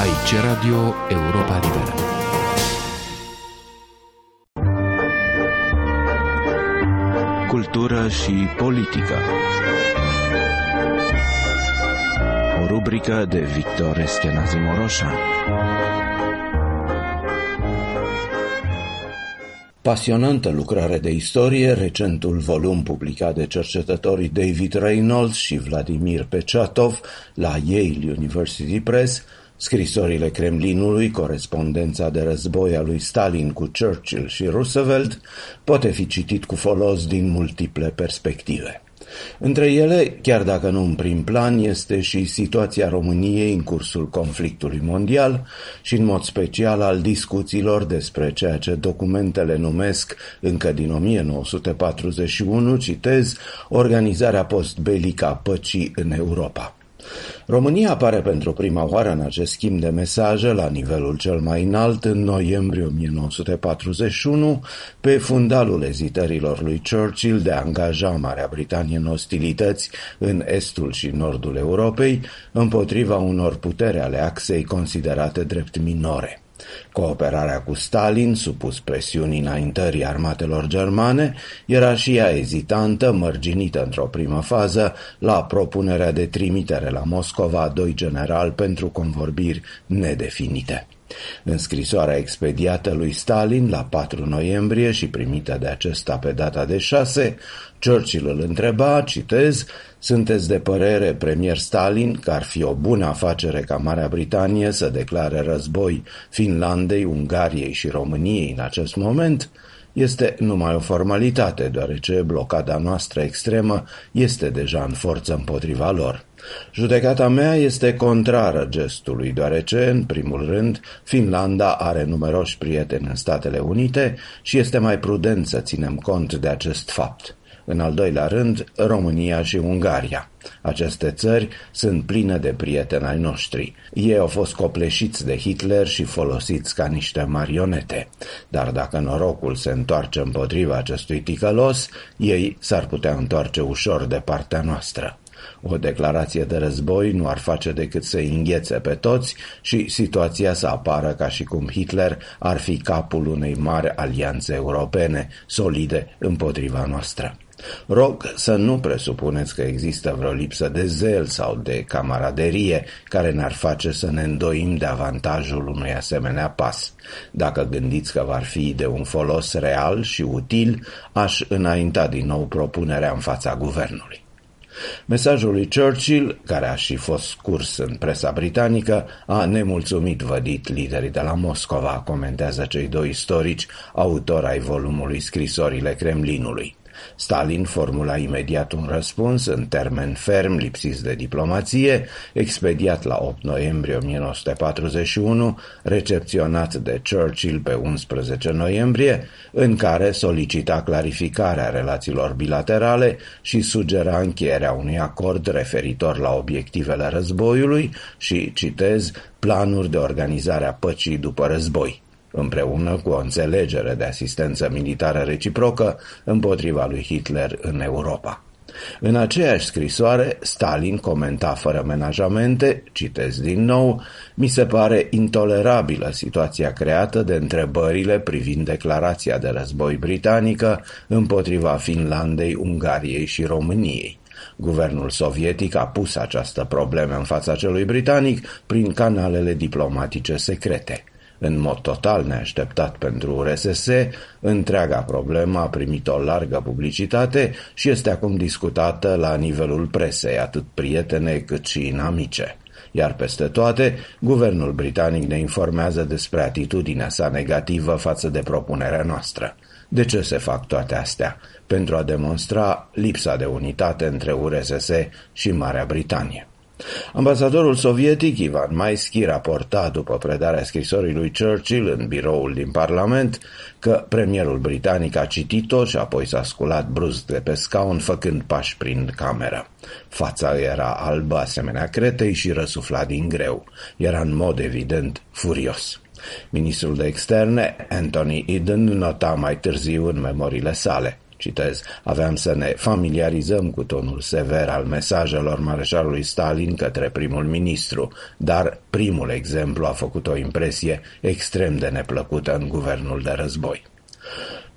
Aici Radio Europa Liberă. Cultură și politică. O rubrică de Victor Eschenazi Moroșan. Pasionantă lucrare de istorie, recentul volum publicat de cercetătorii David Reynolds și Vladimir Pechatov la Yale University Press, scrisorile Kremlinului, corespondența de război a lui Stalin cu Churchill și Roosevelt, poate fi citit cu folos din multiple perspective. Între ele, chiar dacă nu în prim plan, este și situația României în cursul conflictului mondial și în mod special al discuțiilor despre ceea ce documentele numesc încă din 1941, citez, organizarea postbelică a păcii în Europa. România apare pentru prima oară în acest schimb de mesaje la nivelul cel mai înalt în noiembrie 1941 pe fundalul ezitărilor lui Churchill de a angaja Marea Britanie în ostilități în estul și nordul Europei împotriva unor putere ale axei considerate drept minore. Cooperarea cu Stalin, supus presiunii înaintării armatelor germane, era și ea ezitantă, mărginită într-o primă fază la propunerea de trimitere la Moscova a doi generali pentru convorbiri nedefinite. În scrisoarea expediată lui Stalin la 4 noiembrie și primită de acesta pe data de 6, Churchill îl întreba, citez, sunteți de părere, premier Stalin, că ar fi o bună afacere ca Marea Britanie să declare război Finlandei, Ungariei și României în acest moment? Este numai o formalitate, deoarece blocada noastră extremă este deja în forță împotriva lor. Judecata mea este contrară gestului, deoarece, în primul rând, Finlanda are numeroși prieteni în Statele Unite și este mai prudent să ținem cont de acest fapt. În al doilea rând, România și Ungaria. Aceste țări sunt pline de prieteni ai noștri. Ei au fost copleșiți de Hitler și folosiți ca niște marionete. Dar dacă norocul se întoarce împotriva acestui ticălos, ei s-ar putea întoarce ușor de partea noastră. O declarație de război nu ar face decât să înghețe pe toți și situația să apară ca și cum Hitler ar fi capul unei mari alianțe europene, solide împotriva noastră. Rog să nu presupuneți că există vreo lipsă de zel sau de camaraderie care ne-ar face să ne îndoim de avantajul unui asemenea pas. Dacă gândiți că va fi de un folos real și util, aș înainta din nou propunerea în fața guvernului. Mesajul lui Churchill, care a și fost scurs în presa britanică, a nemulțumit vădit liderii de la Moscova, comentează cei doi istorici, autori ai volumului Scrisorile Kremlinului. Stalin formula imediat un răspuns în termen ferm, lipsiți de diplomație, expediat la 8 noiembrie 1941, recepționat de Churchill pe 11 noiembrie, în care solicita clarificarea relațiilor bilaterale și sugera încheierea unui acord referitor la obiectivele războiului și, citez, planuri de organizare a păcii după război împreună cu o înțelegere de asistență militară reciprocă împotriva lui Hitler în Europa. În aceeași scrisoare, Stalin comenta fără menajamente, citez din nou, mi se pare intolerabilă situația creată de întrebările privind declarația de război britanică împotriva Finlandei, Ungariei și României. Guvernul sovietic a pus această problemă în fața celui britanic prin canalele diplomatice secrete. În mod total neașteptat pentru RSS, întreaga problemă a primit o largă publicitate și este acum discutată la nivelul presei, atât prietene cât și inamice. Iar peste toate, guvernul britanic ne informează despre atitudinea sa negativă față de propunerea noastră. De ce se fac toate astea? Pentru a demonstra lipsa de unitate între URSS și Marea Britanie. Ambasadorul sovietic Ivan Maisky raporta după predarea scrisorii lui Churchill în biroul din Parlament că premierul britanic a citit-o și apoi s-a sculat brusc de pe scaun făcând pași prin cameră. Fața era albă asemenea cretei și răsufla din greu. Era în mod evident furios. Ministrul de externe, Anthony Eden, nota mai târziu în memoriile sale. Citez, aveam să ne familiarizăm cu tonul sever al mesajelor mareșalului Stalin către primul ministru, dar primul exemplu a făcut o impresie extrem de neplăcută în guvernul de război.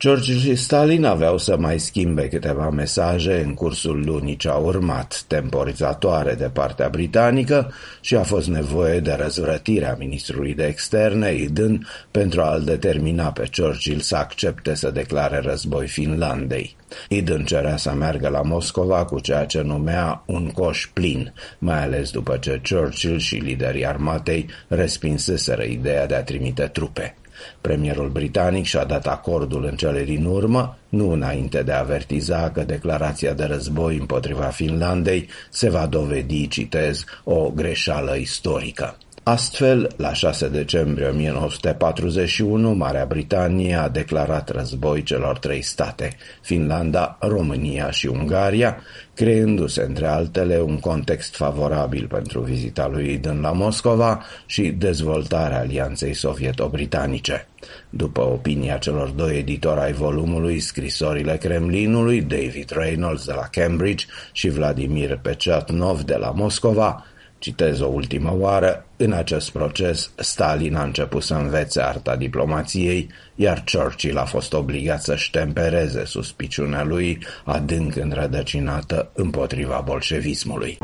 George și Stalin aveau să mai schimbe câteva mesaje în cursul lunii ce a urmat, temporizatoare de partea britanică și a fost nevoie de răzvrătirea ministrului de externe, Eden, pentru a-l determina pe Churchill să accepte să declare război Finlandei. Eden cerea să meargă la Moscova cu ceea ce numea un coș plin, mai ales după ce Churchill și liderii armatei respinseseră ideea de a trimite trupe. Premierul britanic și-a dat acordul în cele din urmă, nu înainte de a avertiza că declarația de război împotriva Finlandei se va dovedi, citez, o greșeală istorică. Astfel, la 6 decembrie 1941, Marea Britanie a declarat război celor trei state, Finlanda, România și Ungaria, creându-se, între altele, un context favorabil pentru vizita lui Eden la Moscova și dezvoltarea alianței sovieto-britanice. După opinia celor doi editori ai volumului, scrisorile Kremlinului, David Reynolds de la Cambridge și Vladimir Pechatnov de la Moscova, Citez o ultimă oară, în acest proces Stalin a început să învețe arta diplomației, iar Churchill a fost obligat să-și tempereze suspiciunea lui adânc înrădăcinată împotriva bolșevismului.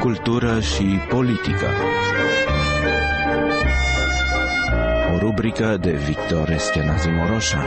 Cultură și politică O rubrică de Victor Eschenazi Moroșan